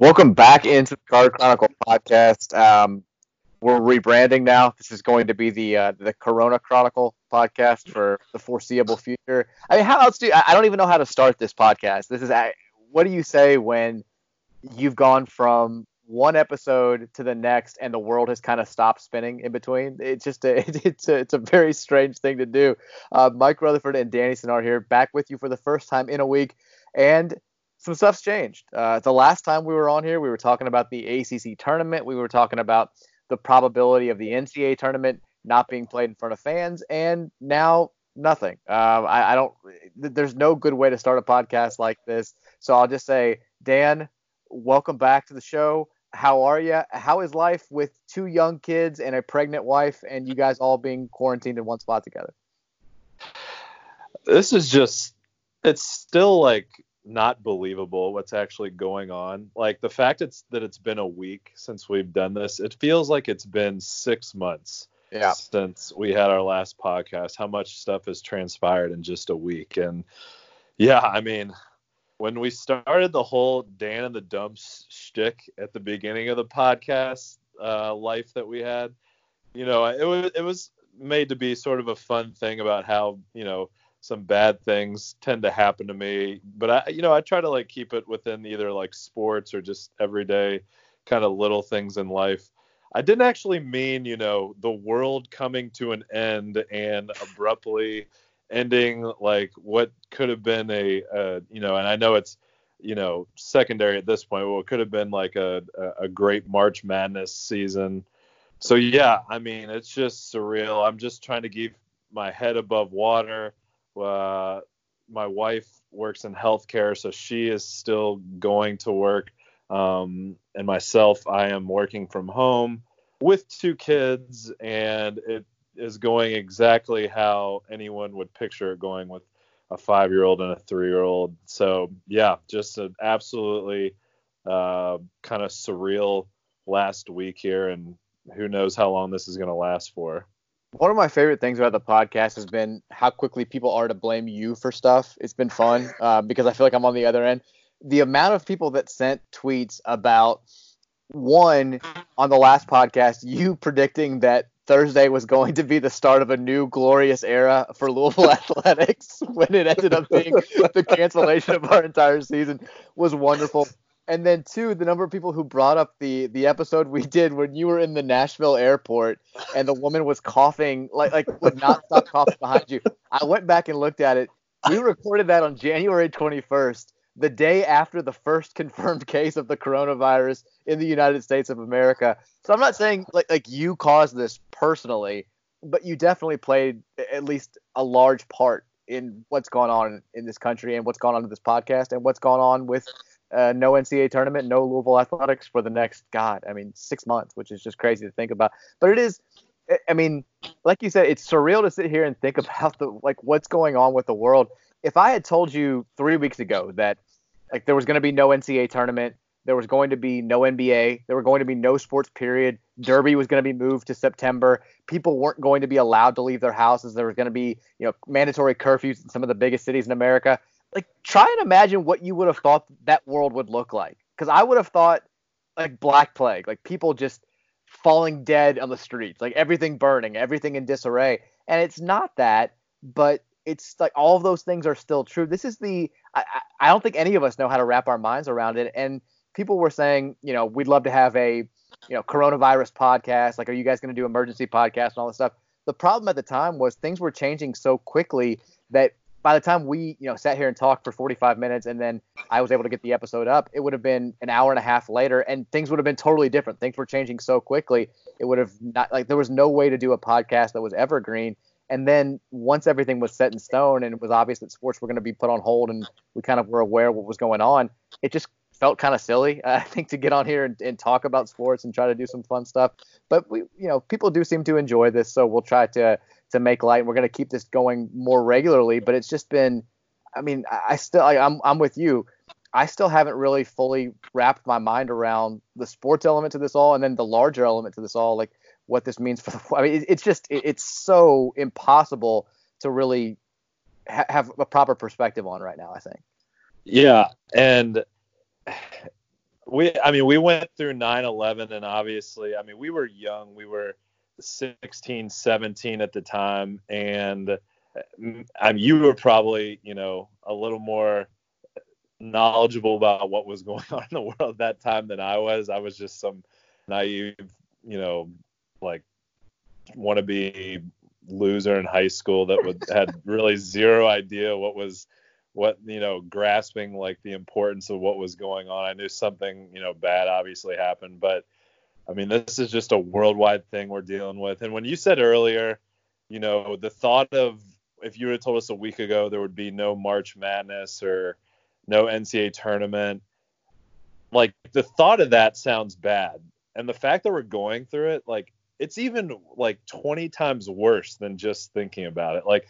Welcome back into the Card Chronicle podcast. Um, we're rebranding now. This is going to be the uh, the Corona Chronicle podcast for the foreseeable future. I mean, how else do you, I don't even know how to start this podcast. This is what do you say when you've gone from one episode to the next and the world has kind of stopped spinning in between? It's just a, it's a, it's a very strange thing to do. Uh, Mike Rutherford and Danny Sinar here, back with you for the first time in a week, and some stuff's changed. Uh, the last time we were on here, we were talking about the ACC tournament. We were talking about the probability of the NCAA tournament not being played in front of fans, and now nothing. Uh, I, I, don't. There's no good way to start a podcast like this. So I'll just say, Dan, welcome back to the show. How are you? How is life with two young kids and a pregnant wife, and you guys all being quarantined in one spot together? This is just. It's still like not believable what's actually going on. Like the fact it's that it's been a week since we've done this, it feels like it's been six months yeah. since we had our last podcast. How much stuff has transpired in just a week. And yeah, I mean, when we started the whole Dan and the Dumps shtick at the beginning of the podcast uh, life that we had, you know, it was it was made to be sort of a fun thing about how, you know, some bad things tend to happen to me but i you know i try to like keep it within either like sports or just everyday kind of little things in life. I didn't actually mean you know the world coming to an end and abruptly ending like what could have been a, a you know and i know it's you know secondary at this point well it could have been like a, a great march madness season. So yeah i mean it's just surreal. I'm just trying to keep my head above water uh, my wife works in healthcare, so she is still going to work. Um, and myself, I am working from home with two kids, and it is going exactly how anyone would picture it going with a five year old and a three year old. So, yeah, just an absolutely uh, kind of surreal last week here, and who knows how long this is going to last for. One of my favorite things about the podcast has been how quickly people are to blame you for stuff. It's been fun uh, because I feel like I'm on the other end. The amount of people that sent tweets about one on the last podcast, you predicting that Thursday was going to be the start of a new glorious era for Louisville athletics when it ended up being the cancellation of our entire season was wonderful and then two, the number of people who brought up the the episode we did when you were in the Nashville airport and the woman was coughing like like would not stop coughing behind you. I went back and looked at it. We recorded that on January 21st, the day after the first confirmed case of the coronavirus in the United States of America. So I'm not saying like like you caused this personally, but you definitely played at least a large part in what's going on in this country and what's gone on in this podcast and what's gone on with uh, no NCAA tournament, no Louisville athletics for the next God, I mean six months, which is just crazy to think about. But it is, I mean, like you said, it's surreal to sit here and think about the like what's going on with the world. If I had told you three weeks ago that like there was going to be no NCAA tournament, there was going to be no NBA, there were going to be no sports period, Derby was going to be moved to September, people weren't going to be allowed to leave their houses, there was going to be you know mandatory curfews in some of the biggest cities in America like try and imagine what you would have thought that world would look like. Because I would have thought like Black Plague, like people just falling dead on the streets, like everything burning, everything in disarray. And it's not that, but it's like all of those things are still true. This is the I, I don't think any of us know how to wrap our minds around it. And people were saying, you know, we'd love to have a you know coronavirus podcast. Like, are you guys going to do emergency podcast and all this stuff? The problem at the time was things were changing so quickly that by the time we you know sat here and talked for 45 minutes and then i was able to get the episode up it would have been an hour and a half later and things would have been totally different. Things were changing so quickly it would have not like there was no way to do a podcast that was evergreen. And then once everything was set in stone and it was obvious that sports were going to be put on hold and we kind of were aware of what was going on it just felt kind of silly i think to get on here and, and talk about sports and try to do some fun stuff but we you know people do seem to enjoy this so we'll try to to make light. We're going to keep this going more regularly, but it's just been, I mean, I still, I, I'm, I'm with you. I still haven't really fully wrapped my mind around the sports element to this all, and then the larger element to this all, like what this means for. The, I mean, it's just, it's so impossible to really ha- have a proper perspective on right now. I think. Yeah, and we I mean we went through 9/11 and obviously I mean we were young. We were 16 17 at the time and uh, I mean, you were probably you know a little more knowledgeable about what was going on in the world at that time than I was. I was just some naive you know like want to be loser in high school that would had really zero idea what was what you know grasping like the importance of what was going on. I knew something you know bad obviously happened but i mean this is just a worldwide thing we're dealing with. And when you said earlier you know the thought of if you had told us a week ago there would be no march madness or no ncaa tournament like the thought of that sounds bad. And the fact that we're going through it like it's even like 20 times worse than just thinking about it. Like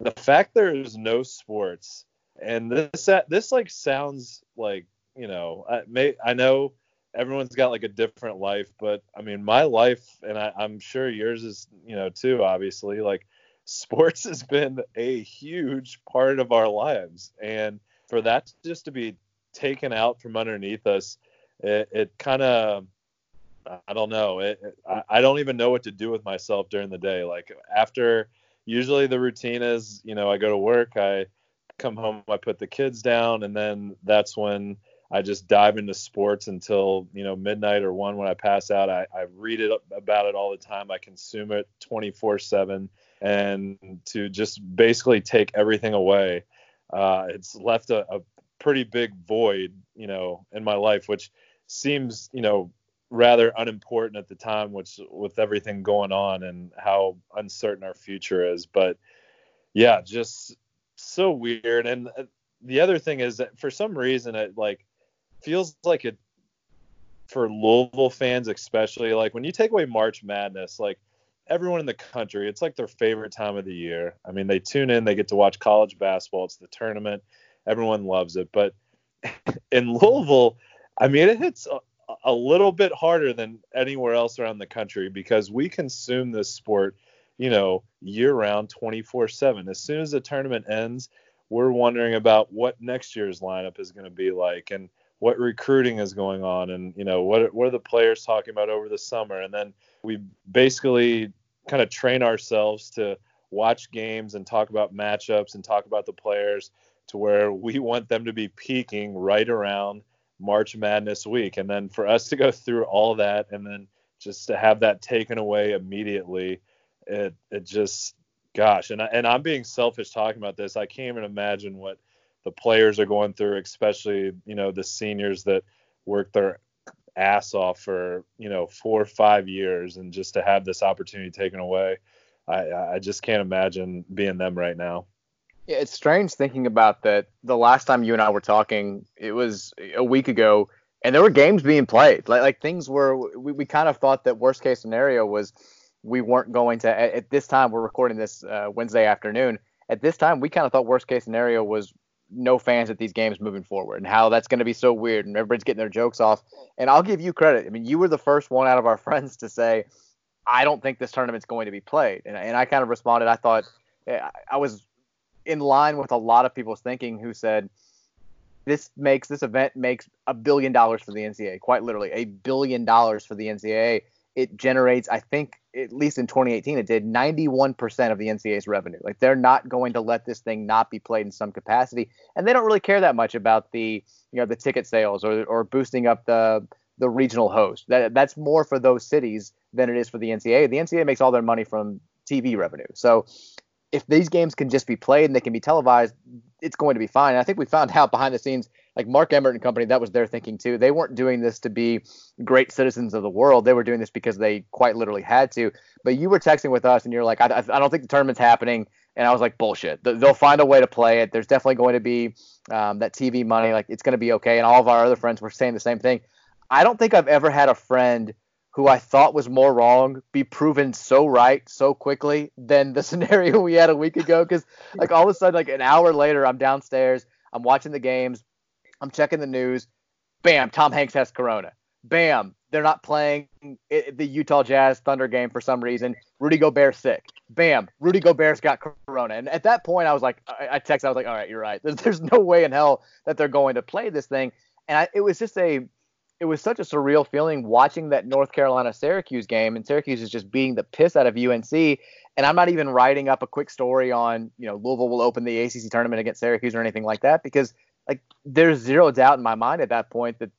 the fact there's no sports and this this like sounds like you know I may I know everyone's got like a different life, but I mean my life and I, I'm sure yours is you know too. Obviously, like sports has been a huge part of our lives, and for that just to be taken out from underneath us, it, it kind of I don't know. It, it, I don't even know what to do with myself during the day. Like after, usually the routine is, you know, I go to work, I come home, I put the kids down, and then that's when I just dive into sports until you know midnight or one when I pass out. I, I read it about it all the time. I consume it 24/7, and to just basically take everything away, uh, it's left a, a pretty big void, you know, in my life, which seems you know rather unimportant at the time, which with everything going on and how uncertain our future is. But yeah, just so weird. And uh, the other thing is that for some reason it like feels like it for Louisville fans especially like when you take away March Madness like everyone in the country it's like their favorite time of the year. I mean they tune in, they get to watch college basketball, it's the tournament, everyone loves it. But in Louisville, I mean it hits a, a little bit harder than anywhere else around the country because we consume this sport you know, year round 24 7. As soon as the tournament ends, we're wondering about what next year's lineup is going to be like and what recruiting is going on and, you know, what, what are the players talking about over the summer. And then we basically kind of train ourselves to watch games and talk about matchups and talk about the players to where we want them to be peaking right around March Madness week. And then for us to go through all that and then just to have that taken away immediately it it just gosh, and I, and I'm being selfish talking about this. I can't even imagine what the players are going through, especially you know the seniors that work their ass off for you know four or five years, and just to have this opportunity taken away, I I just can't imagine being them right now. Yeah, it's strange thinking about that. The last time you and I were talking, it was a week ago, and there were games being played. Like like things were. We, we kind of thought that worst case scenario was we weren't going to at, at this time we're recording this uh, Wednesday afternoon. At this time, we kind of thought worst case scenario was no fans at these games moving forward and how that's going to be so weird and everybody's getting their jokes off. And I'll give you credit. I mean, you were the first one out of our friends to say, I don't think this tournament's going to be played. And, and I kind of responded, I thought eh, I was in line with a lot of people's thinking who said, this makes this event makes a billion dollars for the NCAA, quite literally a billion dollars for the NCAA it generates, I think, at least in 2018, it did 91% of the NCAA's revenue. Like they're not going to let this thing not be played in some capacity, and they don't really care that much about the, you know, the ticket sales or or boosting up the the regional host. That that's more for those cities than it is for the NCAA. The NCAA makes all their money from TV revenue. So if these games can just be played and they can be televised, it's going to be fine. And I think we found out behind the scenes, like Mark Emmert and company, that was their thinking too. They weren't doing this to be great citizens of the world. They were doing this because they quite literally had to. But you were texting with us and you're like, I, I don't think the tournament's happening. And I was like, bullshit. They'll find a way to play it. There's definitely going to be um, that TV money. Like it's going to be okay. And all of our other friends were saying the same thing. I don't think I've ever had a friend who I thought was more wrong be proven so right so quickly than the scenario we had a week ago. Because like all of a sudden, like an hour later, I'm downstairs, I'm watching the games, I'm checking the news. Bam, Tom Hanks has corona. Bam, they're not playing the Utah Jazz Thunder game for some reason. Rudy Gobert sick. Bam, Rudy Gobert's got corona. And at that point, I was like, I, I texted, I was like, all right, you're right. There's, there's no way in hell that they're going to play this thing. And I, it was just a it was such a surreal feeling watching that North Carolina Syracuse game, and Syracuse is just beating the piss out of UNC. And I'm not even writing up a quick story on, you know, Louisville will open the ACC tournament against Syracuse or anything like that because like there's zero doubt in my mind at that point that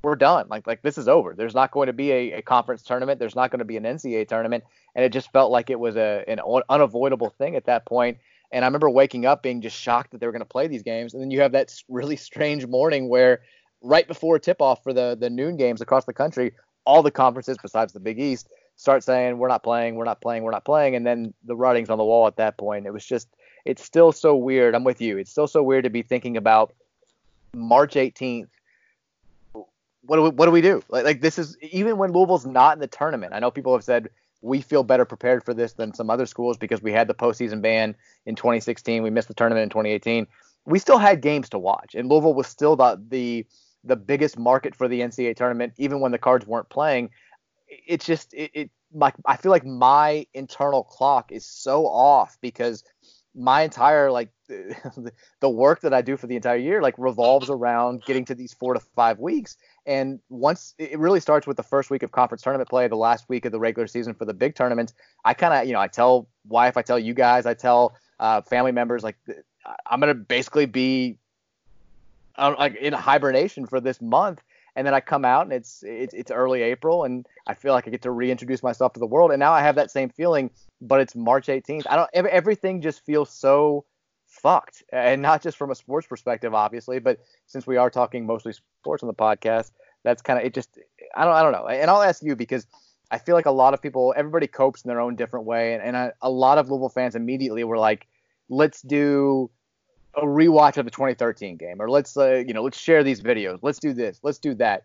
we're done. Like like this is over. There's not going to be a, a conference tournament. There's not going to be an NCAA tournament, and it just felt like it was a an unavoidable thing at that point. And I remember waking up being just shocked that they were going to play these games. And then you have that really strange morning where right before tip off for the the noon games across the country, all the conferences besides the Big East start saying we're not playing, we're not playing, we're not playing, and then the writing's on the wall at that point. It was just it's still so weird. I'm with you. It's still so weird to be thinking about March 18th. What do we, what do we do? Like, like this is even when Louisville's not in the tournament. I know people have said we feel better prepared for this than some other schools because we had the postseason ban in 2016. We missed the tournament in 2018. We still had games to watch, and Louisville was still the the the biggest market for the NCAA tournament, even when the cards weren't playing. It's just it, it like I feel like my internal clock is so off because my entire like the work that I do for the entire year like revolves around getting to these four to five weeks. And once it really starts with the first week of conference tournament play, the last week of the regular season for the big tournaments, I kind of, you know, I tell wife, I tell you guys, I tell uh, family members, like I'm gonna basically be like in hibernation for this month and then I come out and it's, it's it's early April and I feel like I get to reintroduce myself to the world and now I have that same feeling but it's March 18th I don't everything just feels so fucked and not just from a sports perspective obviously but since we are talking mostly sports on the podcast that's kind of it just I don't I don't know. And I'll ask you because I feel like a lot of people everybody copes in their own different way and, and I, a lot of Louisville fans immediately were like let's do a rewatch of the 2013 game, or let's uh, you know let's share these videos, let's do this, let's do that.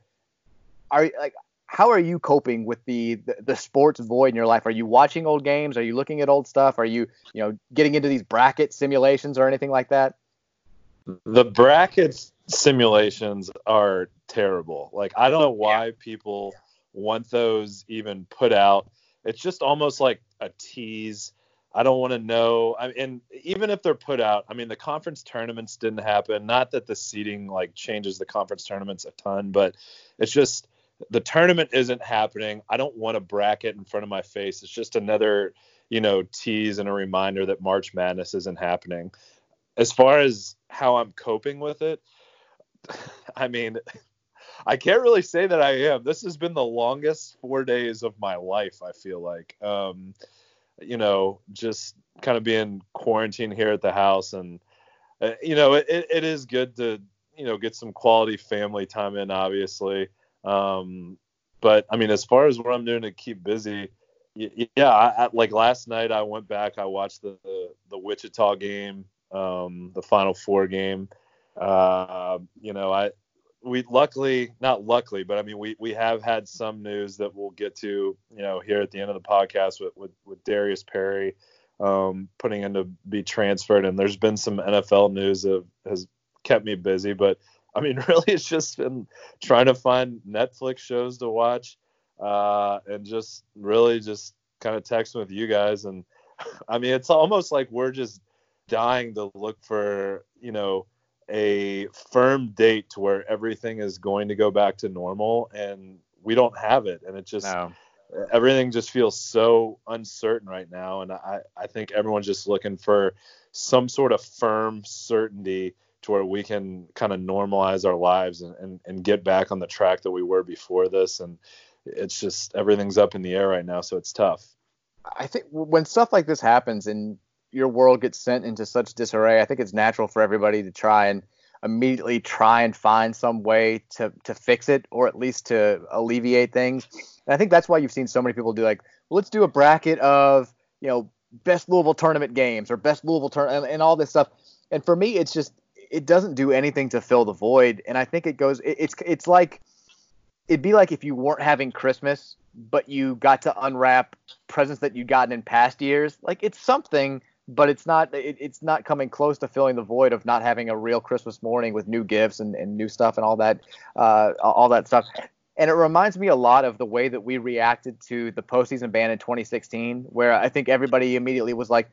Are like how are you coping with the, the, the sports void in your life? Are you watching old games? Are you looking at old stuff? Are you you know getting into these bracket simulations or anything like that? The brackets simulations are terrible. Like I don't know why yeah. people want those even put out. It's just almost like a tease I don't want to know. I and even if they're put out, I mean, the conference tournaments didn't happen. Not that the seeding like changes the conference tournaments a ton, but it's just the tournament isn't happening. I don't want a bracket in front of my face. It's just another, you know, tease and a reminder that March Madness isn't happening. As far as how I'm coping with it, I mean, I can't really say that I am. This has been the longest four days of my life. I feel like. Um, you know, just kind of being quarantined here at the house, and uh, you know, it, it is good to you know get some quality family time in, obviously. Um, but I mean, as far as what I'm doing to keep busy, yeah, I, I, like last night I went back, I watched the the, the Wichita game, um, the Final Four game. Uh, you know, I we luckily not luckily but i mean we we have had some news that we'll get to you know here at the end of the podcast with with, with darius perry um, putting in to be transferred. And there's been some nfl news that has kept me busy but i mean really it's just been trying to find netflix shows to watch uh, and just really just kind of texting with you guys. And i mean it's almost like we're just dying to look for you know a firm date to where everything is going to go back to normal and we don't have it. And it just no. everything just feels so uncertain right now. And I, I think everyone's just looking for some sort of firm certainty to where we can kind of normalize our lives and, and, and get back on the track that we were before this. And it's just everything's up in the air right now so it's tough. I think when stuff like this happens and your world gets sent into such disarray, I think it's natural for everybody to try and immediately try and find some way to to fix it or at least to alleviate things. And I think that's why you've seen so many people do like, well, let's do a bracket of you know best Louisville tournament games or best Louisville tournament and, and, all this stuff. And for me, it's just it doesn't do anything to fill the void. And I think it goes it, it's it's like it'd be like if you weren't having Christmas but you got to unwrap presents that you'd gotten in past years. Like it's something but it's not it, it's not coming close to filling the void of not having a real Christmas morning with new gifts and, and new stuff and all that uh, all that stuff. And it reminds me a lot of the way that we reacted to the postseason ban in 2016, where I think everybody immediately was like,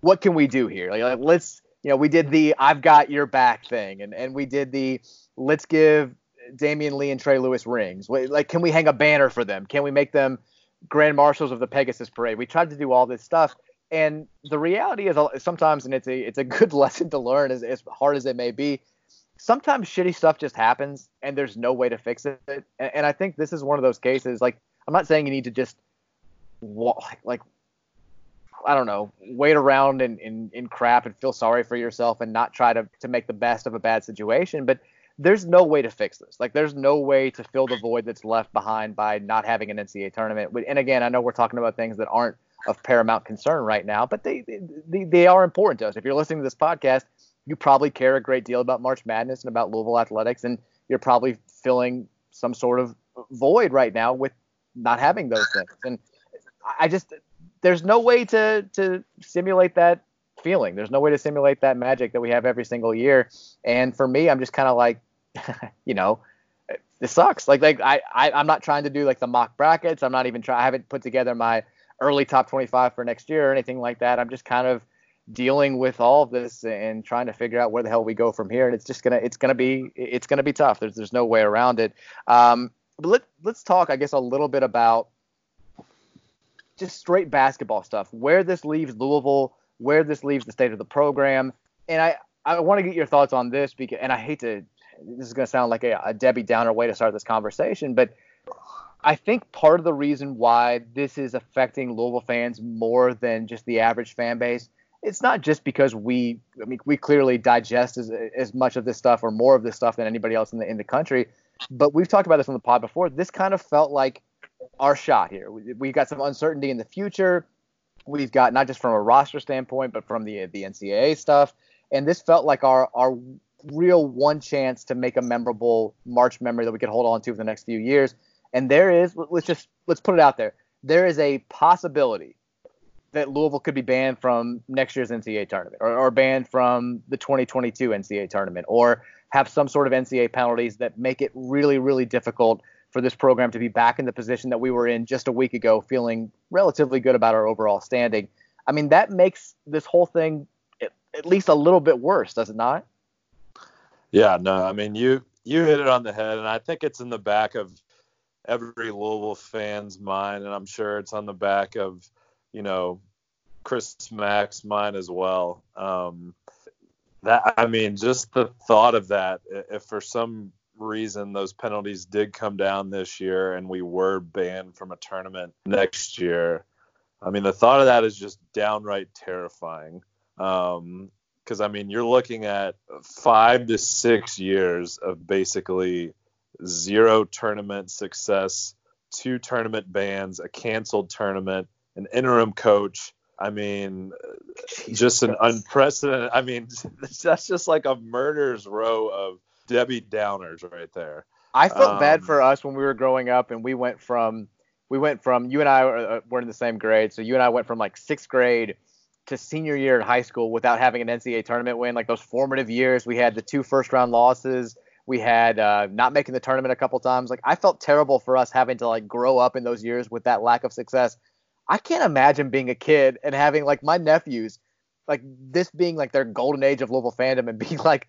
"What can we do here? Like, let's." You know, we did the "I've got your back" thing, and, and we did the "Let's give Damion Lee and Trey Lewis rings? Like, can we hang a banner for them? Can we make them grand marshals of the Pegasus Parade? We tried to do all this stuff, and the reality is sometimes, and it's a it's a good lesson to learn, as, as hard as it may be. Sometimes shitty stuff just happens, and there's no way to fix it. And, and I think this is one of those cases. Like, I'm not saying you need to just like I don't know, wait around in, in, in crap and feel sorry for yourself and not try to, to make the best of a bad situation. But there's no way to fix this. Like, there's no way to fill the void that's left behind by not having an NCAA tournament. And again, I know we're talking about things that aren't of paramount concern right now, but they, they, they are important to us. If you're listening to this podcast, you probably care a great deal about March Madness and about Louisville athletics, and you're probably filling some sort of void right now with not having those things. And I just there's no way to to simulate that feeling. There's no way to simulate that magic that we have every single year. And for me, I'm just kind of like, you know, this sucks. Like like I, I I'm not trying to do like the mock brackets. I'm not even trying. I haven't put together my early top 25 for next year or anything like that. I'm just kind of dealing with all of this and trying to figure out where the hell we go from here. And it's just gonna it's gonna be it's gonna be tough. There's there's no way around it. Um, but let let's talk, I guess, a little bit about just straight basketball stuff. Where this leaves Louisville, where this leaves the state of the program, and I I want to get your thoughts on this because and I hate to this is going to sound like a, a Debbie Downer way to start this conversation, but I think part of the reason why this is affecting Louisville fans more than just the average fan base, it's not just because we, I mean, we clearly digest as, as much of this stuff or more of this stuff than anybody else in the in the country. But we've talked about this on the pod before. This kind of felt like our shot here. We, we got some uncertainty in the future. We've got not just from a roster standpoint, but from the the NCAA stuff. And this felt like our our real one chance to make a memorable March memory that we could hold on to for the next few years. And there is, let's just let's put it out there. There is a possibility that Louisville could be banned from next year's NCAA tournament, or, or banned from the 2022 NCAA tournament, or have some sort of NCAA penalties that make it really, really difficult for this program to be back in the position that we were in just a week ago, feeling relatively good about our overall standing. I mean, that makes this whole thing at least a little bit worse, does it not? Yeah, no, I mean you you hit it on the head, and I think it's in the back of every Louisville fan's mind, and I'm sure it's on the back of you know Chris Mack's mind as well. Um, that I mean, just the thought of that, if for some reason those penalties did come down this year and we were banned from a tournament next year, I mean, the thought of that is just downright terrifying. Um, because I mean, you're looking at five to six years of basically zero tournament success, two tournament bans, a canceled tournament, an interim coach. I mean, Jesus just an unprecedented. I mean, that's just like a murder's row of Debbie Downers right there. I felt um, bad for us when we were growing up and we went from we went from you and I were, uh, were in the same grade, so you and I went from like sixth grade to senior year in high school without having an NCAA tournament win. Like those formative years, we had the two first round losses. We had uh, not making the tournament a couple times. Like I felt terrible for us having to like grow up in those years with that lack of success. I can't imagine being a kid and having like my nephews, like this being like their golden age of Louisville fandom and being like,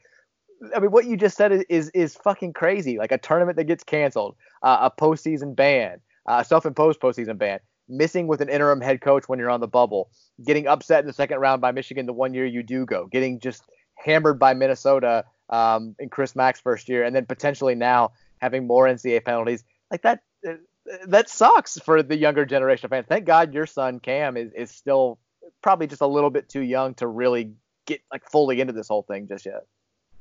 I mean, what you just said is is, is fucking crazy. Like a tournament that gets canceled, uh, a postseason ban, uh, a self-imposed postseason ban, missing with an interim head coach when you're on the bubble, getting upset in the second round by Michigan the one year you do go, getting just hammered by Minnesota um, in Chris Mack's first year, and then potentially now having more NCAA penalties. Like that, that sucks for the younger generation of fans. Thank God your son Cam is is still probably just a little bit too young to really get like fully into this whole thing just yet.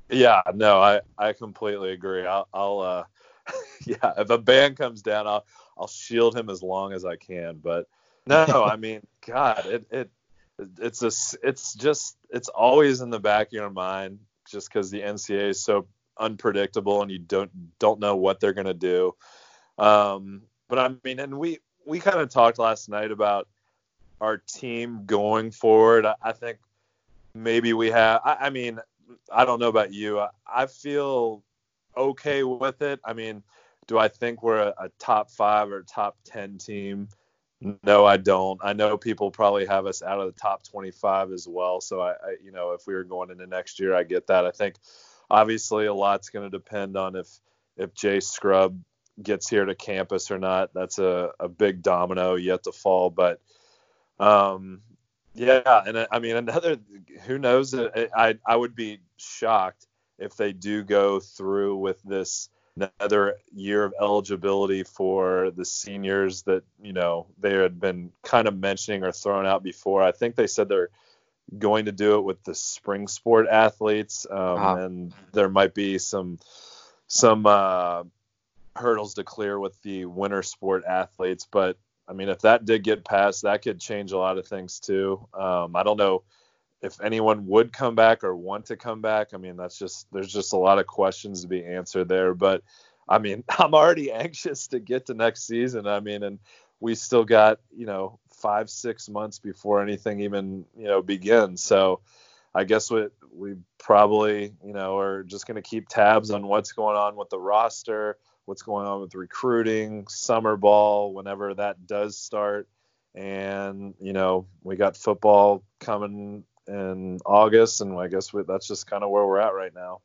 Yeah, no, I I completely agree. I'll, I'll uh, yeah, if a ban comes down, I'll I'll shield him as long as I can. But no, I mean, God, it it it's a it's just it's always in the back of your mind just because the NCAA is so unpredictable and you don't don't know what they're gonna do. Um, but I mean, and we we kind of talked last night about our team going forward. I, I think maybe we have. I, I mean, I don't know about you. I, I feel okay with it. I mean, do I think we're a, a, top five or top 10 team? No, I don't. I know people probably have us out of the top 25 as well. So I, I you know, if we were going into next year, I get that. I think obviously a lot's going to depend on if if Jay Scrubb gets here to campus or not. That's a, a big domino yet to fall. But um, yeah, and I mean another who knows? I I would be shocked if they do go through with this another year of eligibility for the seniors that you know they had been kind of mentioning or thrown out before. I think they said they're going to do it with the spring sport athletes, um, uh-huh. and there might be some some uh, hurdles to clear with the winter sport athletes. But I mean, if that did get passed, that could change a lot of things too. Um, I don't know if anyone would come back or want to come back. I mean, that's just there's just a lot of questions to be answered there. But I mean, I'm already anxious to get to next season. I mean, and we still got you know five six months before anything even you know begins. So I guess we we probably you know are just going to keep tabs on what's going on with the roster, what's going on with recruiting, summer ball, whenever that does start. And you know we got football coming in August, and I guess we, that's just kind of where we're at right now.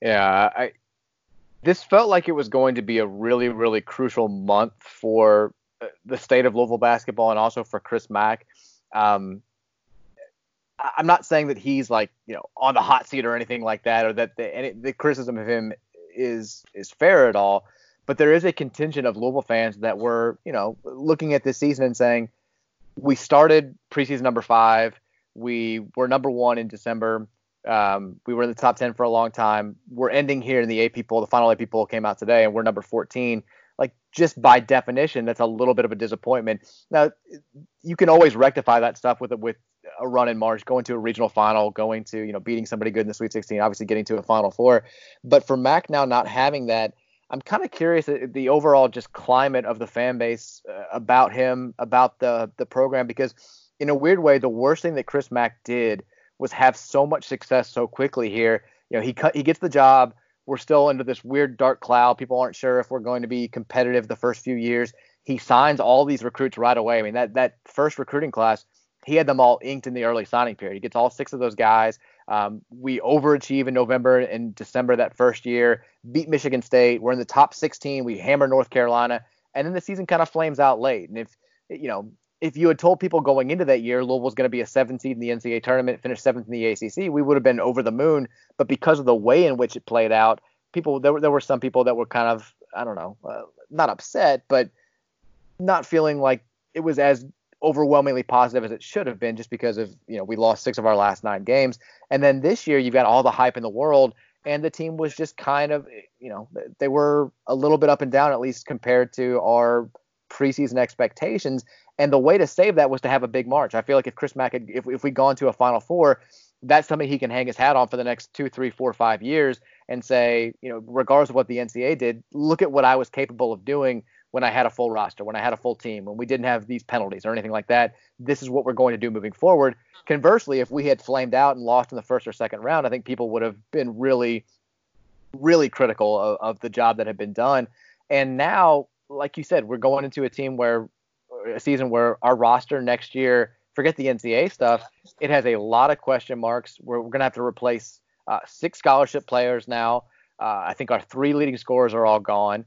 Yeah, I this felt like it was going to be a really really crucial month for uh, the state of Louisville basketball and also for Chris Mack. Um, I'm not saying that he's like you know on the hot seat or anything like that, or that the, any, the criticism of him is is fair at all. But there is a contingent of Louisville fans that were you know looking at this season and saying we started preseason number five we were number one in December. Um, we were in the top 10 for a long time. We're ending here in the AP poll. The final AP poll came out today, and we're number 14. Like, just by definition, that's a little bit of a disappointment. Now, you can always rectify that stuff with with a run in March, going to a regional final, going to you know beating somebody good in the Sweet 16, obviously getting to a Final Four. But for Mack now not having that, I'm kind of curious the overall just climate of the fan base uh, about him, about the the program, because in a weird way, the worst thing that Chris Mack did was have so much success so quickly here. You know, he cut, he gets the job. We're still under this weird dark cloud. People aren't sure if we're going to be competitive the first few years. He signs all these recruits right away. I mean, that that first recruiting class, he had them all inked in the early signing period. He gets all six of those guys. Um, we overachieve in November and December that first year, beat Michigan State. We're in the top 16. We hammer North Carolina, and then the season kind of flames out late. And if you know if you had told people going into that year Louisville was going to be a seven seed in the NCAA tournament, finish seventh in the ACC, we would have been over the moon. But because of the way in which it played out, people there were there were some people that were kind of I don't know, uh, not upset, but not feeling like it was as overwhelmingly positive as it should have been, just because of you know we lost six of our last nine games, and then this year you've got all the hype in the world. And the team was just kind of, you know, they were a little bit up and down, at least compared to our preseason expectations. And the way to save that was to have a big March. I feel like if Chris Mack, had, if if we gone to a Final Four, that's something he can hang his hat on for the next two, three, four, five years and say, you know, regardless of what the NCAA did, look at what I was capable of doing when I had a full roster, when I had a full team, when we didn't have these penalties or anything like that. This is what we're going to do moving forward. Conversely, if we had flamed out and lost in the first or second round, I think people would have been really, really critical of, of the job that had been done. And now, like you said, we're going into a team where a season where our roster next year, forget the NCAA stuff, it has a lot of question marks. We're, we're going to have to replace uh, six scholarship players now. Uh, I think our three leading scorers are all gone.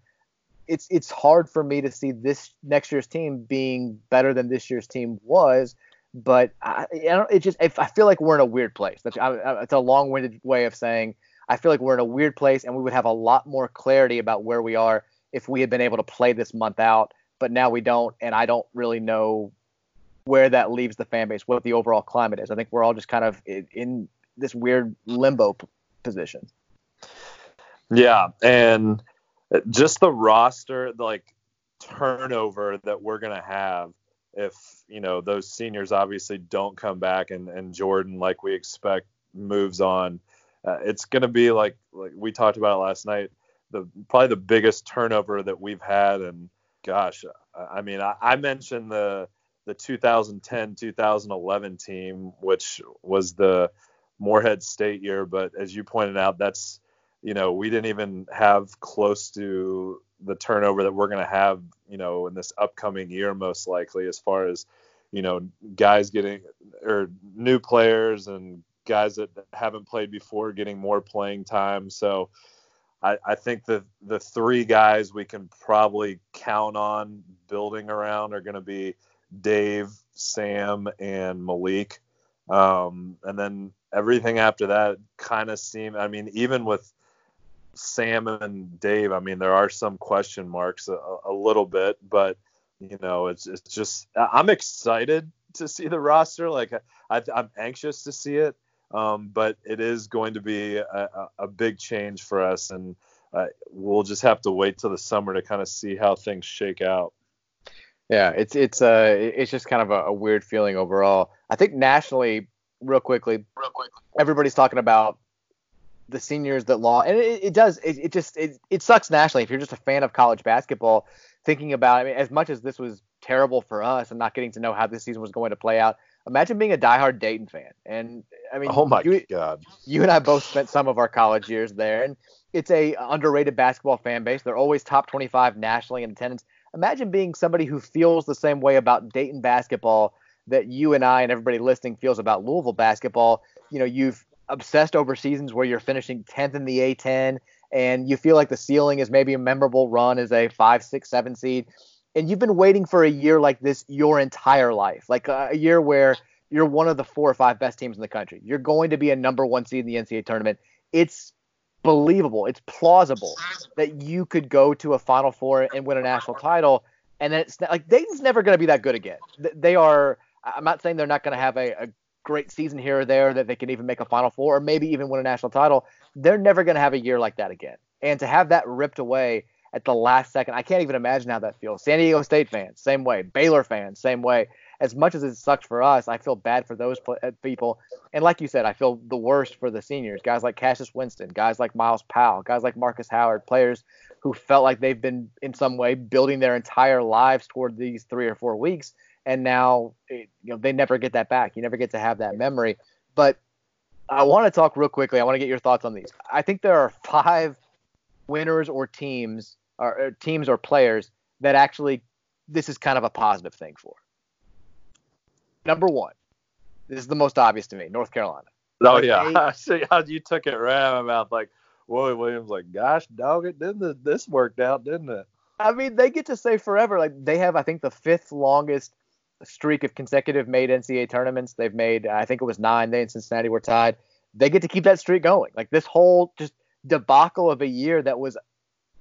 It's it's hard for me to see this next year's team being better than this year's team was, but I, I don't, it just I feel like we're in a weird place. That's I, it's a long-winded way of saying I feel like we're in a weird place, and we would have a lot more clarity about where we are if we had been able to play this month out but now we don't, and I don't really know where that leaves the fan base, what the overall climate is. I think we're all just kind of in, this weird limbo p- position. Yeah, and just the roster, the, like turnover that we're gonna have if you know those seniors obviously don't come back and and Jordan like we expect moves on. Uh, it's gonna be like like we talked about last night. The probably the biggest turnover that we've had and gosh, I mean, I, I mentioned the the 2010 2011 team, which was the Morehead State year, but as you pointed out, that's you know we didn't even have close to the turnover that we're going to have, you know, in this upcoming year, most likely, as far as you know, guys getting or new players and guys that haven't played before getting more playing time. So I, I think the the three guys we can probably count on building around are going to be Dave, Sam, and Malik. Um, and then everything after that kind of seem. I mean, even with Sam and Dave, I mean, there are some question marks a, a little bit, but you know, it's it's just I'm excited to see the roster. Like I, am anxious to see it, um, but it is going to be a, a, a big change for us, and uh, we'll just have to wait till the summer to kind of see how things shake out. Yeah, it's it's uh it's just kind of a, a weird feeling overall. I think nationally, real quickly, real quickly, everybody's talking about the seniors that lost, and it, it does. It, it just it, it sucks nationally if you're just a fan of college basketball. Thinking about, I mean, as much as this was terrible for us and not getting to know how this season was going to play out, imagine being a diehard Dayton fan. And I mean, oh my you, god, you and I both spent some of our college years there, and it's a underrated basketball fan base. They're always top 25 nationally in attendance. Imagine being somebody who feels the same way about Dayton basketball that you and I and everybody listening feels about Louisville basketball. You know, you've obsessed over seasons where you're finishing 10th in the A10 and you feel like the ceiling is maybe a memorable run as a five, six, seven seed. And you've been waiting for a year like this your entire life, like a, year where you're one of the four or five best teams in the country. You're going to be a number one seed in the NCAA tournament. It's believable. It's plausible that you could go to a Final Four and win a national title. And then it's like Dayton's never going to be that good again. They are. I'm not saying they're not going to have a, a great season here or there that they can even make a Final Four or maybe even win a national title. They're never going to have a year like that again. And to have that ripped away at the last second, I can't even imagine how that feels. San Diego State fans, same way. Baylor fans, same way. As much as it sucks for us, I feel bad for those uh, people. And like you said, I feel the worst for the seniors, guys like Cassius Winston, guys like Myles Powell, guys like Marcus Howard, players who felt like they've been in some way building their entire lives toward these three or four weeks and now you know they never get that back. You never get to have that memory. But I want to talk real quickly. I want to get your thoughts on these. I think there are five winners or teams or, or teams or players that actually this is kind of a positive thing for. Number one, this is the most obvious to me. North Carolina. Oh like yeah, I see how you took it right out of my mouth. Like Willie Williams, like, gosh, dog, it didn't this worked out, didn't it? I mean, they get to say forever. Like they have, I think, the fifth longest streak of consecutive made NCAA tournaments. They've made, I think it was nine. They and Cincinnati were tied. They get to keep that streak going. Like this whole just debacle of a year that was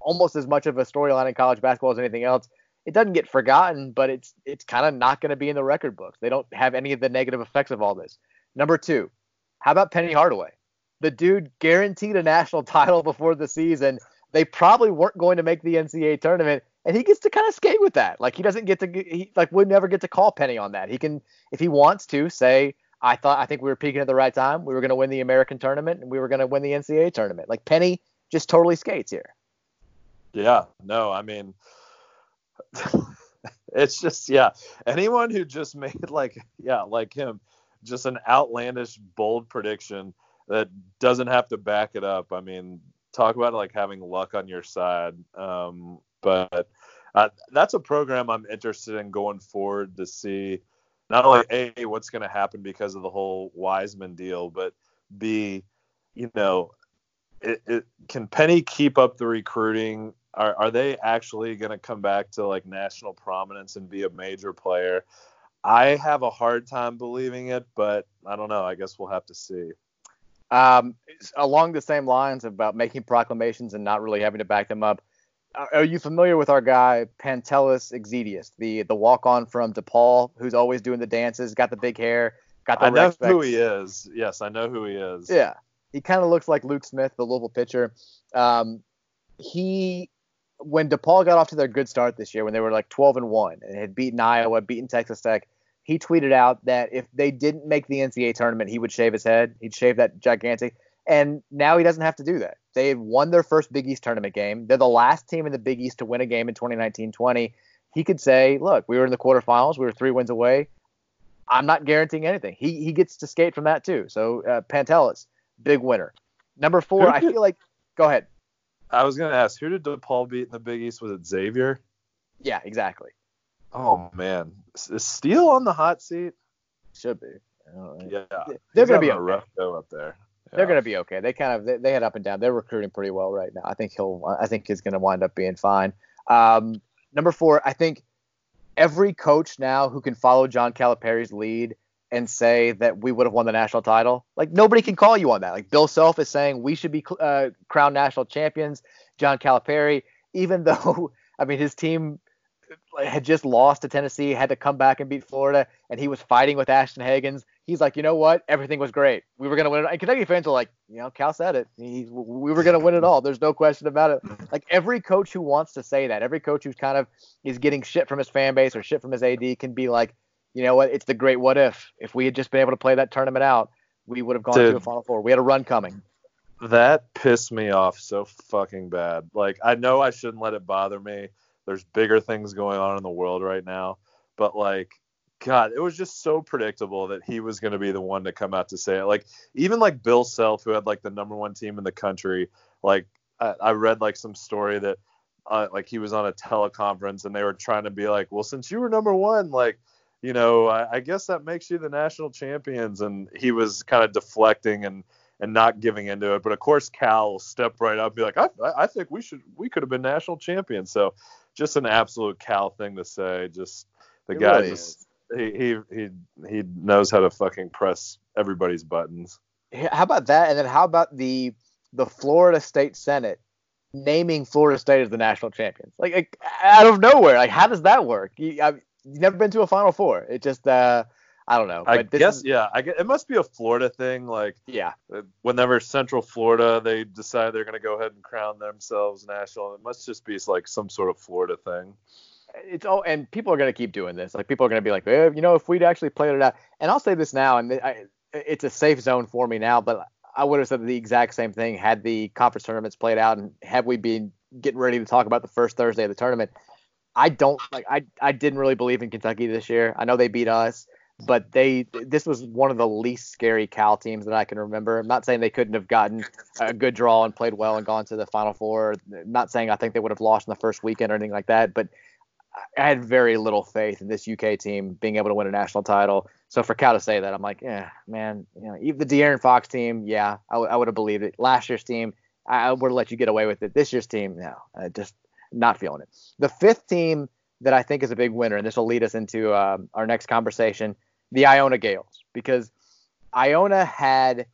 almost as much of a storyline in college basketball as anything else. It doesn't get forgotten, but it's it's kind of not going to be in the record books. They don't have any of the negative effects of all this. Number two, how about Penny Hardaway? The dude guaranteed a national title before the season. They probably weren't going to make the NCAA tournament, and he gets to kind of skate with that. Like he doesn't get to he like would never get to call Penny on that. He can if he wants to say I thought I think we were peaking at the right time. We were going to win the American tournament and we were going to win the NCAA tournament. Like Penny just totally skates here. Yeah, no, I mean it's just yeah, anyone who just made like yeah, like him just an outlandish bold prediction that doesn't have to back it up. I mean, talk about like having luck on your side. Um, but uh, that's a program I'm interested in going forward to see not only a what's going to happen because of the whole Wiseman deal, but b you know it, it, can Penny keep up the recruiting? Are, are they actually going to come back to like national prominence and be a major player? I have a hard time believing it, but I don't know. I guess we'll have to see. Um, along the same lines about making proclamations and not really having to back them up, are you familiar with our guy Pantelis Exedius, the the walk on from DePaul, who's always doing the dances, got the big hair, got the I know who he is. Yes, I know who he is. Yeah, he kind of looks like Luke Smith, the Louisville pitcher. Um, he when DePaul got off to their good start this year, when they were like 12 and one and had beaten Iowa, beaten Texas Tech, he tweeted out that if they didn't make the NCAA tournament, he would shave his head. He'd shave that gigantic. And now he doesn't have to do that. They won their first Big East tournament game. They're the last team in the Big East to win a game in 2019-20. He could say, "Look, we were in the quarterfinals. We were three wins away. I'm not guaranteeing anything." He he gets to skate from that too. So uh, Pantelis, big winner. Number four, I feel like. Go ahead. I was gonna ask, who did DePaul beat in the Big East? Was it Xavier? Yeah, exactly. Oh man, is Steele on the hot seat? Should be. Yeah, they're gonna be a rough go up there. They're going to be okay. They kind of they, they, had up and down. They're recruiting pretty well right now. I think he'll. I think he's going to wind up being fine. Um, number four, I think every coach now who can follow John Calipari's lead and say that we would have won the national title, like nobody can call you on that. Like Bill Self is saying we should be uh, crowned national champions. John Calipari, even though I mean his team had just lost to Tennessee, had to come back and beat Florida, and he was fighting with Ashton Hagans. He's like, you know what? Everything was great. We were gonna win it. And Kentucky fans are like, you know, Cal said it. He, we were gonna win it all. There's no question about it. Like every coach who wants to say that, every coach who's kind of is getting shit from his fan base or shit from his AD can be like, you know what? It's the great what if. If we had just been able to play that tournament out, we would have gone Dude, to a Final Four. We had a run coming. That pissed me off so fucking bad. Like I know I shouldn't let it bother me there's bigger things going on in the world right now. But like, God, it was just so predictable that he was going to be the one to come out to say it. Like, even like Bill Self, who had like the number one team in the country, like I, I read like some story that uh, like he was on a teleconference and they were trying to be like, well, since you were number one, like, you know, I, I guess that makes you the national champions. And he was kind of deflecting and and not giving into it. But of course, Cal will step right up, and be like, I, I think we should, we could have been national champions. So just an absolute Cal thing to say. Just the it guy really just he, he he he knows how to fucking press everybody's buttons. How about that? And then how about the the Florida State Senate naming Florida State as the national champions? Like, like out of nowhere. Like how does that work? You, I've you've never been to a Final Four. It just uh I don't know. I guess is, yeah. I guess, it must be a Florida thing. Like yeah, uh, whenever Central Florida they decide they're going to go ahead and crown themselves national, it must just be like some sort of Florida thing. It's all and people are going to keep doing this. Like people are going to be like, eh, you know, if we'd actually played it out. And I'll say this now, and I, it's a safe zone for me now, but I would have said the exact same thing had the conference tournaments played out and had we been getting ready to talk about the first Thursday of the tournament. I don't like I I didn't really believe in Kentucky this year. I know they beat us but they this was one of the least scary Cal teams that I can remember. I'm not saying they couldn't have gotten a good draw and played well and gone to the Final Four. I'm not saying I think they would have lost in the first weekend or anything like that, but I had very little faith in this UK team being able to win a national title. So for Cal to say that, I'm like, yeah, man, you know, even the De'Aaron Fox team, yeah, I, w- I would have believed it. Last year's team, I, would have let you get away with it. This year's team, no, just not feeling it. The fifth team that I think is a big winner, and this will lead us into um, our next conversation the Iona Gaels, because Iona had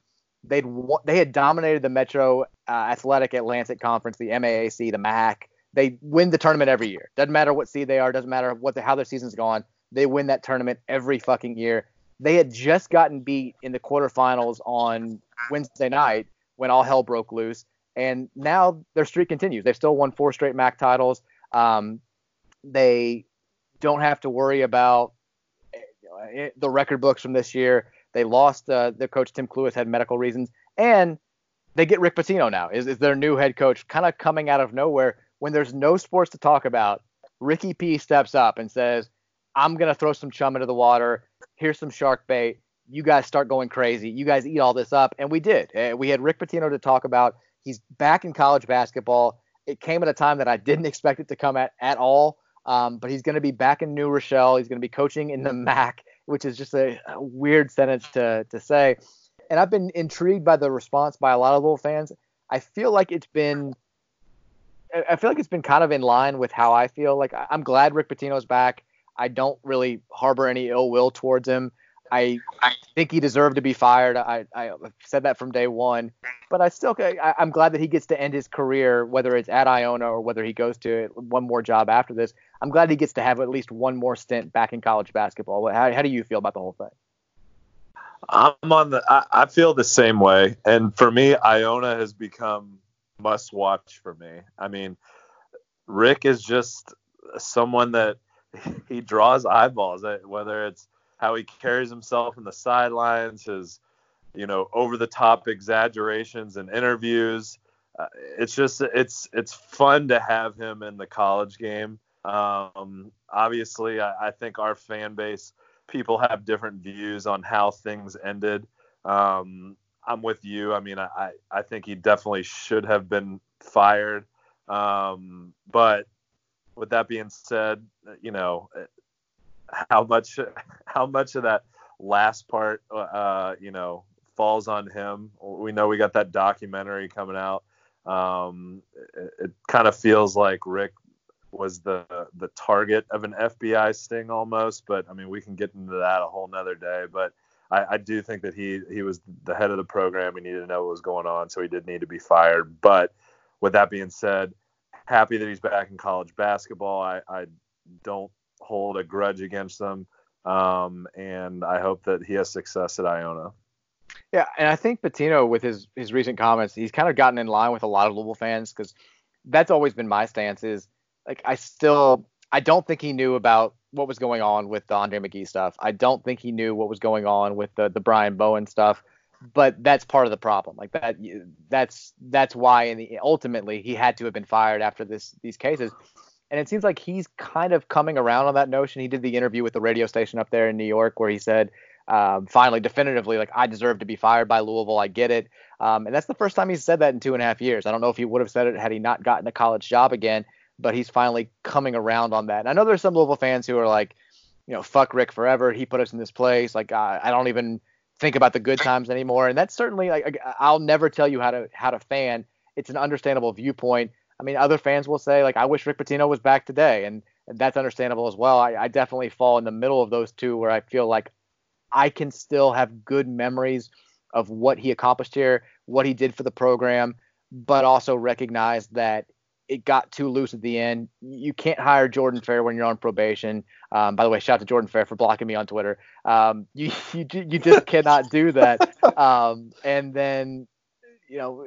they'd they had dominated the Metro uh, Athletic Atlantic Conference, the MAAC, the MAC. They win the tournament every year. Doesn't matter what seed they are. Doesn't matter what the, how their season's gone. They win that tournament every fucking year. They had just gotten beat in the quarterfinals on Wednesday night when all hell broke loose, and now their streak continues. They've still won four straight MAAC titles. Um, they don't have to worry about the record books from this year. They lost uh, their coach Tim Cluess had medical reasons, and they get Rick Pitino now is, is their new head coach, kind of coming out of nowhere when there's no sports to talk about. Ricky P steps up and says, "I'm gonna throw some chum into the water. Here's some shark bait. You guys start going crazy. You guys eat all this up." And we did. Uh, we had Rick Pitino to talk about. He's back in college basketball. It came at a time that I didn't expect it to come at at all. Um, but he's going to be back in New Rochelle. He's going to be coaching in the MAAC which is just a, a weird sentence to to say. And I've been intrigued by the response by a lot of little fans. I feel like it's been I feel like it's been kind of in line with how I feel. Like I'm glad Rick Pitino's back. I don't really harbor any ill will towards him. I, I think he deserved to be fired. I, I said that from day one, but I still I, am glad that he gets to end his career, whether it's at Iona or whether he goes to one more job after this. I'm glad he gets to have at least one more stint back in college basketball. How, how do you feel about the whole thing? I'm on the. I, I feel the same way, and for me, Iona has become must watch for me. I mean, Rick is just someone that he draws eyeballs. Eh, whether it's how he carries himself in the sidelines, his you know over the top exaggerations and interviews. Uh, it's just it's it's fun to have him in the college game. Um, obviously, I, I, think our fan base people have different views on how things ended. Um, I'm with you. I mean, I, I think he definitely should have been fired. Um, but with that being said, you know, how much how much of that last part, uh, you know, falls on him. We know we got that documentary coming out. Um, it, it kind of feels like Rick was the the target of an FBI sting almost, but I mean we can get into that a whole nother day. But I, I do think that he he was the head of the program. He needed to know what was going on, so he did need to be fired. But with that being said, happy that he's back in college basketball. I, I don't hold a grudge against them, um, and I hope that he has success at Iona. Yeah, and I think Pitino, with his his recent comments, he's kind of gotten in line with a lot of Louisville fans because that's always been my stance. Is like I still I don't think he knew about what was going on with the Andre McGee stuff. I don't think he knew what was going on with the the Brian Bowen stuff. But that's part of the problem. Like that that's that's why in the ultimately he had to have been fired after this these cases. And it seems like he's kind of coming around on that notion. He did the interview with the radio station up there in New York where he said um, finally definitively like I deserve to be fired by Louisville. I get it. Um, and that's the first time he's said that in two and a half years. I don't know if he would have said it had he not gotten a college job again but he's finally coming around on that. And I know there's some Louisville fans who are like, you know, fuck Rick forever. He put us in this place. Like I, I don't even think about the good times anymore. And that's certainly like I'll never tell you how to how to fan. It's an understandable viewpoint. I mean, other fans will say like I wish Rick Pitino was back today, and, and that's understandable as well. I, I definitely fall in the middle of those two where I feel like I can still have good memories of what he accomplished here, what he did for the program, but also recognize that it got too loose at the end. You can't hire Jordan Fair when you're on probation. Um, by the way, shout out to Jordan Fair for blocking me on Twitter. Um, you, you you just cannot do that. Um, and then you know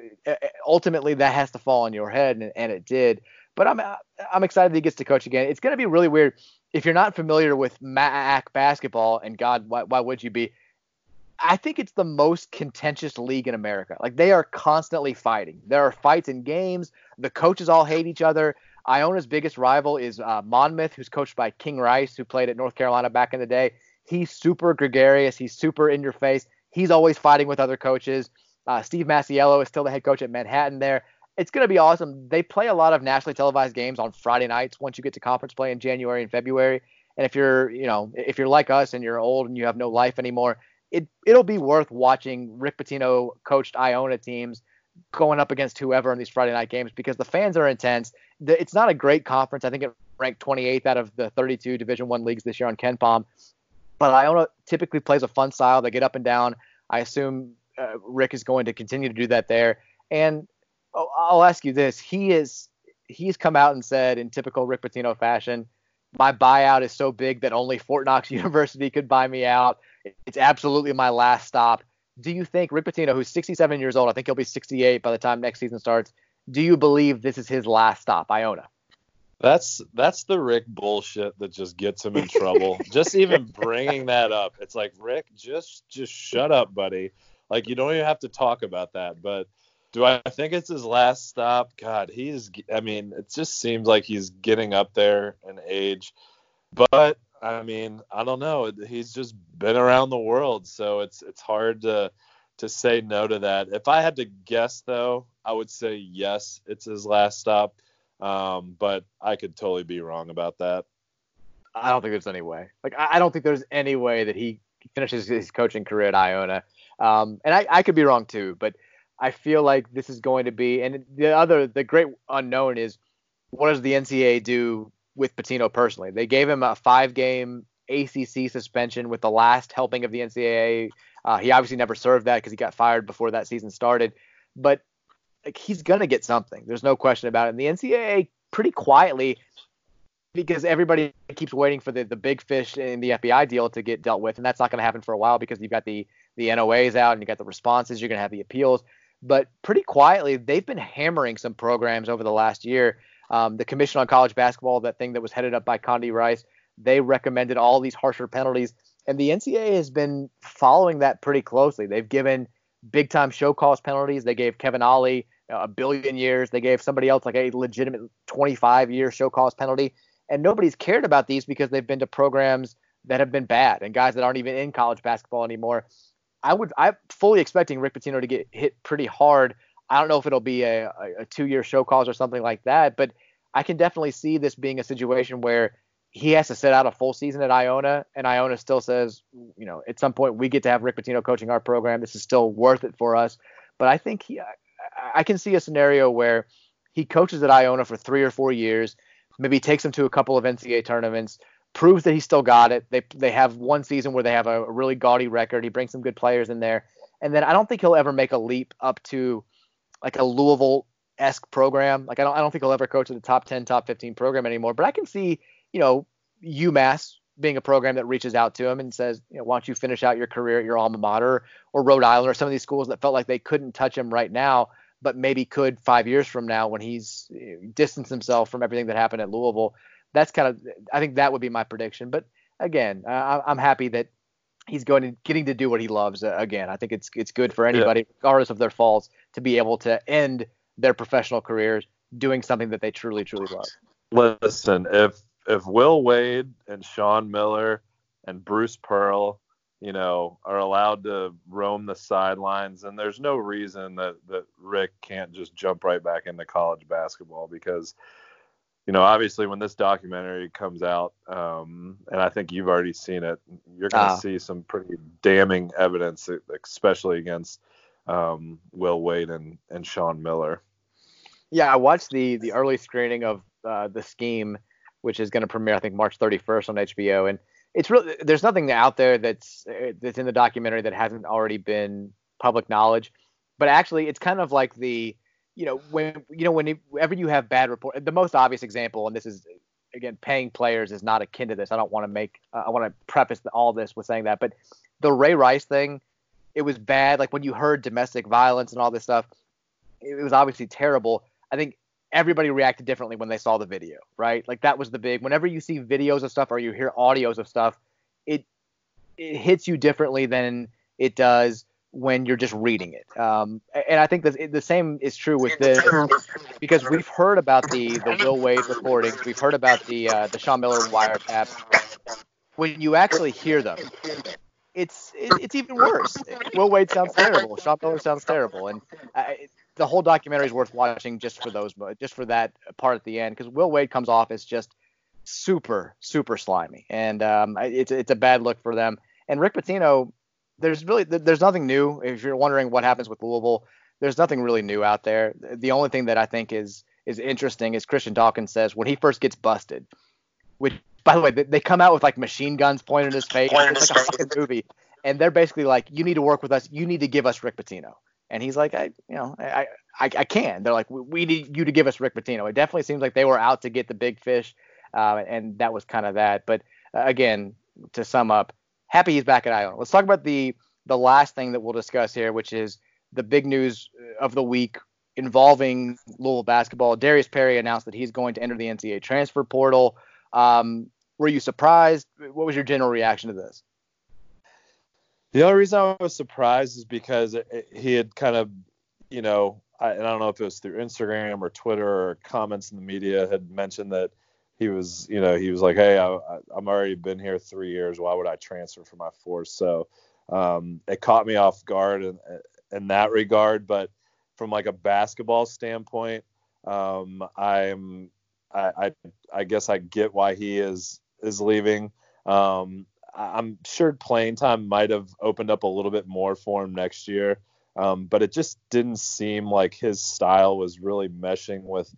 ultimately that has to fall on your head, and, and it did. But I'm I'm excited that he gets to coach again. It's going to be really weird if you're not familiar with MAAC basketball. And God, why, why would you be? I think it's the most contentious league in America. Like they are constantly fighting. There are fights in games. The coaches all hate each other. Iona's biggest rival is uh, Monmouth, who's coached by King Rice, who played at North Carolina back in the day. He's super gregarious. He's super in your face. He's always fighting with other coaches. Uh, Steve Masiello is still the head coach at Manhattan there. It's going to be awesome. They play a lot of nationally televised games on Friday nights once you get to conference play in January and February. And if you're, you know, if you're like us and you're old and you have no life anymore, it it'll be worth watching Rick Pitino coached Iona teams going up against whoever in these Friday night games because the fans are intense. It's not a great conference. I think it ranked 28th out of the 32 Division One leagues this year on KenPom. But Iona typically plays a fun style. They get up and down. I assume uh, Rick is going to continue to do that there. And oh, I'll ask you this: He is he's come out and said in typical Rick Pitino fashion, my buyout is so big that only Fort Knox University could buy me out. It's absolutely my last stop. Do you think Rick Pitino, who's 67 years old, I think he'll be 68 by the time next season starts, do you believe this is his last stop, Iona? That's that's the Rick bullshit that just gets him in trouble. just even bringing that up, it's like Rick, just just shut up, buddy. Like you don't even have to talk about that. But do I think it's his last stop? God, he's. I mean, it just seems like he's getting up there in age. But I mean, I don't know. He's just been around the world, so it's it's hard to to say no to that. If I had to guess, though, I would say yes, it's his last stop. Um, but I could totally be wrong about that. I don't think there's any way. Like, I don't think there's any way that he finishes his coaching career at Iona. Um, and I, I could be wrong too, but I feel like this is going to be. And the other, the great unknown is what does the NCAA do with Pitino personally. They gave him a five game ACC suspension with the last helping of the NCAA. Uh, he obviously never served that because he got fired before that season started. But like, he's going to get something. There's no question about it. And the NCAA pretty quietly, because everybody keeps waiting for the, the big fish in the FBI deal to get dealt with. And that's not going to happen for a while because you've got the, the NOAs out and you got the responses. You're going to have the appeals. But pretty quietly, they've been hammering some programs over the last year um, the Commission on College Basketball, that thing that was headed up by Condi Rice, they recommended all these harsher penalties, and the NCAA has been following that pretty closely. They've given big time show cause penalties. They gave Kevin Ollie a billion years. They gave somebody else like a legitimate 25 year show cause penalty, and nobody's cared about these because they've been to programs that have been bad and guys that aren't even in college basketball anymore. I would I'm fully expecting Rick Pitino to get hit pretty hard I don't know if it'll be a, a, a two year show cause or something like that, but I can definitely see this being a situation where he has to sit out a full season at Iona, and Iona still says, you know, at some point we get to have Rick Pitino coaching our program. This is still worth it for us. But I think he, I can see a scenario where he coaches at Iona for three or four years, maybe takes them to a couple of NCAA tournaments, proves that he still got it. They they have one season where they have a really gaudy record. He brings some good players in there, and then I don't think he'll ever make a leap up to like a Louisville esque program. Like I don't I don't think he'll ever coach at the top 10, top 15 program anymore. But I can see you know UMass being a program that reaches out to him and says, you know, why don't you finish out your career at your alma mater or Rhode Island or some of these schools that felt like they couldn't touch him right now, but maybe could five years from now when he's eh, distanced himself from everything that happened at Louisville. That's kind of, I think that would be my prediction. But again, I, I'm happy that he's going getting to do what he loves uh, again. I think it's it's good for anybody, yeah. regardless of their faults, to be able to end their professional careers doing something that they truly truly love. Listen, if if Will Wade and Sean Miller and Bruce Pearl, you know, are allowed to roam the sidelines, and there's no reason that that Rick can't just jump right back into college basketball because, you know, obviously when this documentary comes out, um, and I think you've already seen it, you're going to uh. see some pretty damning evidence, especially against um, Will Wade and and Sean Miller. Yeah, I watched the the early screening of uh, the scheme which is going to premiere I think March 31st on HBO. And it's really there's nothing out there that's that's in the documentary that hasn't already been public knowledge. But actually, it's kind of like the you know when you know whenever you have bad report, the most obvious example, and this is again paying players is not akin to this. I don't want to make uh, I want to preface all this with saying that, but the Ray Rice thing, it was bad. Like when you heard domestic violence and all this stuff, it was obviously terrible. I think everybody reacted differently when they saw the video, right? Like that was the big. Whenever you see videos of stuff or you hear audios of stuff, it it hits you differently than it does when you're just reading it. Um, and I think the the same is true with this because we've heard about the the Will Wade recordings, we've heard about the uh, the Sean Miller wiretap. When you actually hear them, it's it, it's even worse. Will Wade sounds terrible. Sean Miller sounds terrible, and uh, the whole documentary is worth watching just for those, just for that part at the end, because Will Wade comes off as just super, super slimy, and um, it's it's a bad look for them. And Rick Pitino, there's really there's nothing new. If you're wondering what happens with Louisville, there's nothing really new out there. The only thing that I think is is interesting is Christian Dawkins says when he first gets busted, which by the way they, come out with like machine guns pointed in his face, it's like a fucking movie, and they're basically like, you need to work with us, you need to give us Rick Pitino. And he's like, I, you know, I, I, I can. They're like, we need you to give us Rick Pitino. It definitely seems like they were out to get the big fish, uh, and that was kind of that. But uh, again, to sum up, happy he's back at Iona. Let's talk about the the last thing that we'll discuss here, which is the big news of the week involving Louisville basketball. Darius Perry announced that he's going to enter the NCAA transfer portal. Um, were you surprised? What was your general reaction to this? The only reason I was surprised is because he had kind of, you know, I, and I don't know if it was through Instagram or Twitter or comments in the media had mentioned that he was, you know, he was like, hey, I, I'm already been here three years. Why would I transfer for my force? So um, it caught me off guard in, in that regard. But from like a basketball standpoint, um, I'm, I, I, I guess I get why he is is leaving. Um, I'm sure playing time might have opened up a little bit more for him next year. Um, but it just didn't seem like his style was really meshing with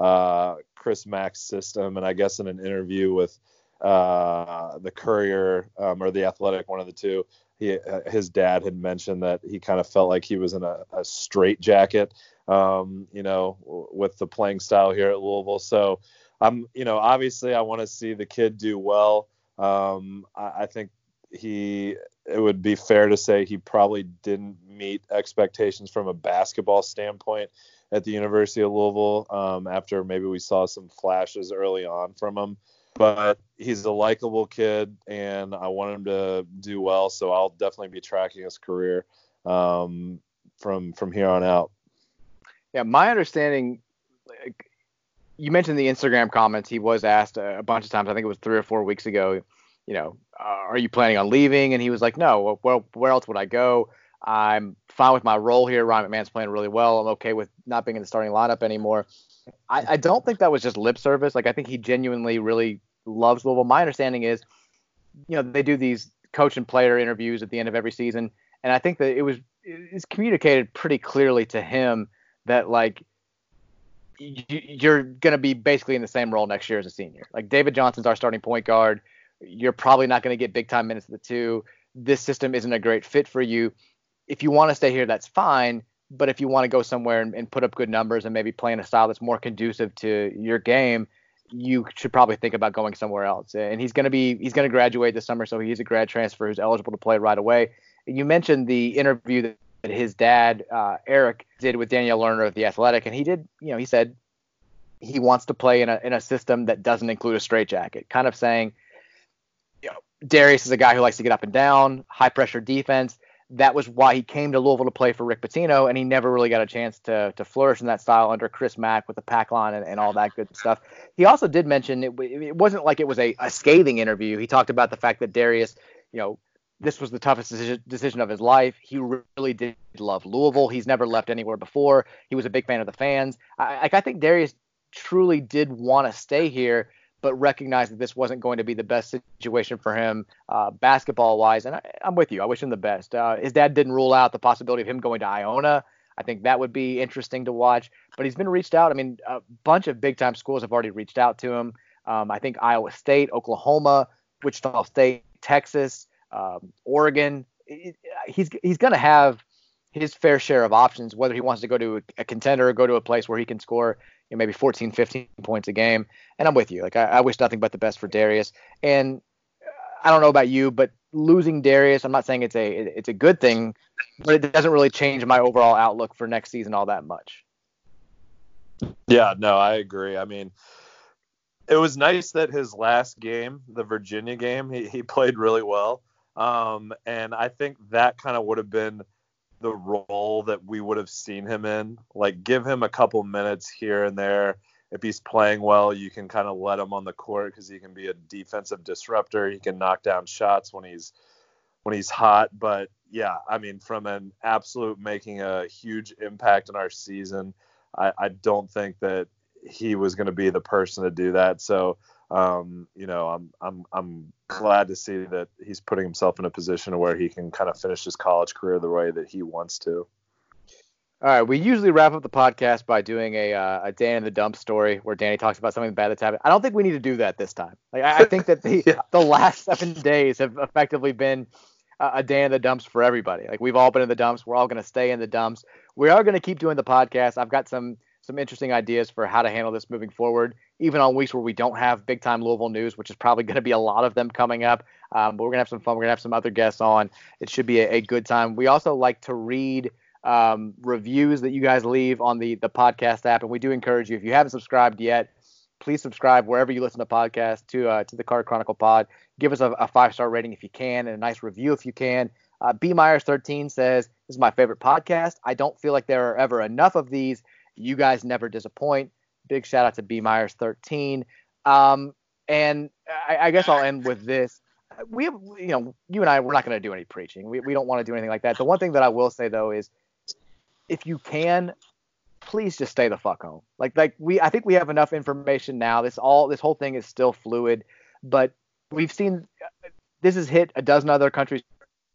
uh, Chris Mack's system. And I guess in an interview with uh, the Courier um, or the Athletic, one of the two, he, uh, his dad had mentioned that he kind of felt like he was in a, a straight jacket, um, you know, with the playing style here at Louisville. So I'm, you know, obviously I want to see the kid do well. Um, I, I think he it would be fair to say he probably didn't meet expectations from a basketball standpoint at the University of Louisville um, after maybe we saw some flashes early on from him. But he's a likable kid, and I want him to do well. So I'll definitely be tracking his career um, from from here on out. Yeah, my understanding, you mentioned the Instagram comments. He was asked a bunch of times. I think it was three or four weeks ago. You know, uh, are you planning on leaving? And he was like, no. Well, where else would I go? I'm fine with my role here. Ryan McMahon's playing really well. I'm okay with not being in the starting lineup anymore. I, I don't think that was just lip service. Like I think he genuinely really loves Louisville. My understanding is, you know, they do these coach and player interviews at the end of every season, and I think that it was it's communicated pretty clearly to him that like you're going to be basically in the same role next year as a senior. Like David Johnson's our starting point guard. You're probably not going to get big time minutes at the two. This system isn't a great fit for you. If you want to stay here, that's fine. But if you want to go somewhere and, and put up good numbers and maybe play in a style that's more conducive to your game, you should probably think about going somewhere else. And he's going to be he's going to graduate this summer, so he's a grad transfer who's eligible to play right away. You mentioned the interview that his dad uh, Eric did with Danielle Lerner of the Athletic, and he did, you know, he said he wants to play in a in a system that doesn't include a straitjacket, kind of saying, you know, Darius is a guy who likes to get up and down, high pressure defense. That was why he came to Louisville to play for Rick Pitino, and he never really got a chance to to flourish in that style under Chris Mack with the pack line and, and all that good stuff. He also did mention it, it wasn't like it was a, a scathing interview. He talked about the fact that Darius, you know, this was the toughest decision, of his life. He really did love Louisville. He's never left anywhere before. He was a big fan of the fans. I, I think Darius truly did want to stay here, but recognized that this wasn't going to be the best situation for him uh, basketball wise. And I, am with you. I wish him the best. Uh, his dad didn't rule out the possibility of him going to Iona. I think that would be interesting to watch. But he's been reached out. I mean, a bunch of big time schools have already reached out to him. Um, I think Iowa State, Oklahoma, Wichita State, Texas um, Oregon. he's he's going to have his fair share of options, whether he wants to go to a contender or go to a place where he can score know, maybe 14, 15 points a game. And I'm with you. Like I, I wish nothing but the best for Darius. And I don't know about you, but losing Darius, I'm not saying it's a it's a good thing, but it doesn't really change my overall outlook for next season all that much. Yeah, no, I agree. I mean, it was nice that his last game, the Virginia game, he, he played really well. Um, and I think that kind of would have been the role that we would have seen him in. Like, give him a couple minutes here and there. If he's playing well, you can kind of let him on the court because he can be a defensive disruptor. He can knock down shots when he's when he's hot. But yeah, I mean, from an absolute making a huge impact in our season, I, I don't think that he was going to be the person to do that. So um, you know, I'm I'm I'm glad to see that he's putting himself in a position where he can kind of finish his college career the way that he wants to. All right, we usually wrap up the podcast by doing a uh, a Dan in the dump story where Danny talks about something bad that's happened. I don't think we need to do that this time. Like I, I think that the yeah. the last seven days have effectively been a, a day in the dumps for everybody. Like we've all been in the dumps. We're all going to stay in the dumps. We are going to keep doing the podcast. I've got some some interesting ideas for how to handle this moving forward, even on weeks where we don't have big time Louisville news, which is probably going to be a lot of them coming up. Um, but we're going to have some fun. We're going to have some other guests on. It should be a, a good time. We also like to read um, reviews that you guys leave on the, the podcast app. And we do encourage you, if you haven't subscribed yet, please subscribe wherever you listen to podcasts to uh, to the Card Chronicle Pod. Give us a, a five star rating if you can, and a nice review if you can. Uh, B Myers 13 says this is my favorite podcast. I don't feel like there are ever enough of these. You guys never disappoint. Big shout out to B Myers 13. Um, and I, I, guess I'll end with this. We have, you know, you and I, we're not going to do any preaching. We, we don't want to do anything like that. The one thing that I will say though is, if you can, please just stay the fuck home. Like, like we, I think we have enough information now. This all, this whole thing is still fluid, but we've seen this has hit a dozen other countries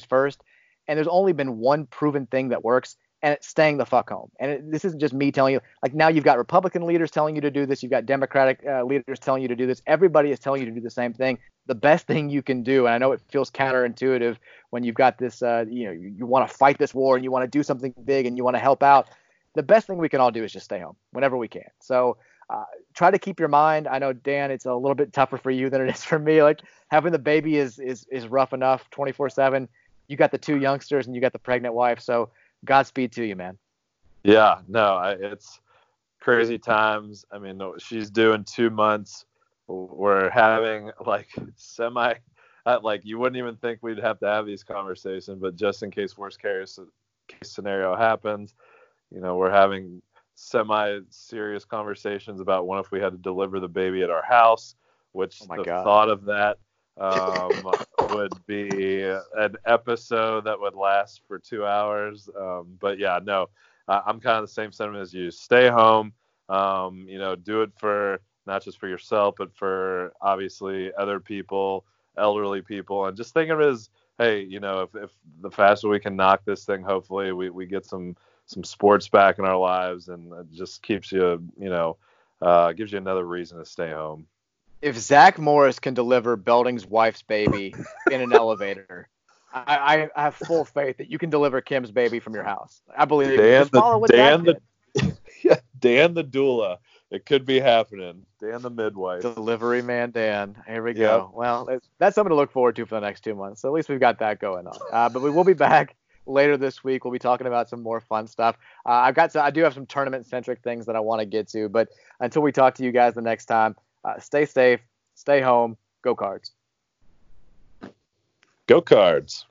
first, and there's only been one proven thing that works, and it's staying the fuck home. And it, this isn't just me telling you. Like now, you've got Republican leaders telling you to do this. You've got Democratic uh, leaders telling you to do this. Everybody is telling you to do the same thing. The best thing you can do, and I know it feels counterintuitive when you've got this. Uh, you know, you, you want to fight this war and you want to do something big and you want to help out. The best thing we can all do is just stay home whenever we can. So. Uh, try to keep your mind. I know Dan, it's a little bit tougher for you than it is for me. Like having the baby is is is rough enough 24/7. You got the two youngsters and you got the pregnant wife, so Godspeed to you, man. Yeah, no, I, it's crazy times. I mean, she's doing two months. We're having like semi, uh, like you wouldn't even think we'd have to have these conversations, but just in case worst case case scenario happens, you know, we're having semi serious conversations about what if we had to deliver the baby at our house, which oh the God. thought of that um, would be an episode that would last for two hours. Um, but yeah, no, uh, I'm kind of the same sentiment as you. Stay home. Um, you know, do it for not just for yourself, but for obviously other people, elderly people, and just think of it as, hey, you know, if, if the faster we can knock this thing, hopefully we, we get some some sports back in our lives, and it just keeps you, you know, uh, gives you another reason to stay home. If Zach Morris can deliver Belding's wife's baby in an elevator, I, I, have full faith that you can deliver Kim's baby from your house. I believe. Dan, the, Dan, the, yeah, Dan the doula it could be happening. Dan the midwife. Delivery man Dan. Here we go. Yep. Well, that's something to look forward to for the next two months. So at least we've got that going on. Uh, but we will be back later this week. We'll be talking about some more fun stuff. Uh, I've got I do have some tournament centric things that I want to get to. But until we talk to you guys the next time, uh, stay safe, stay home, go cards. Go cards.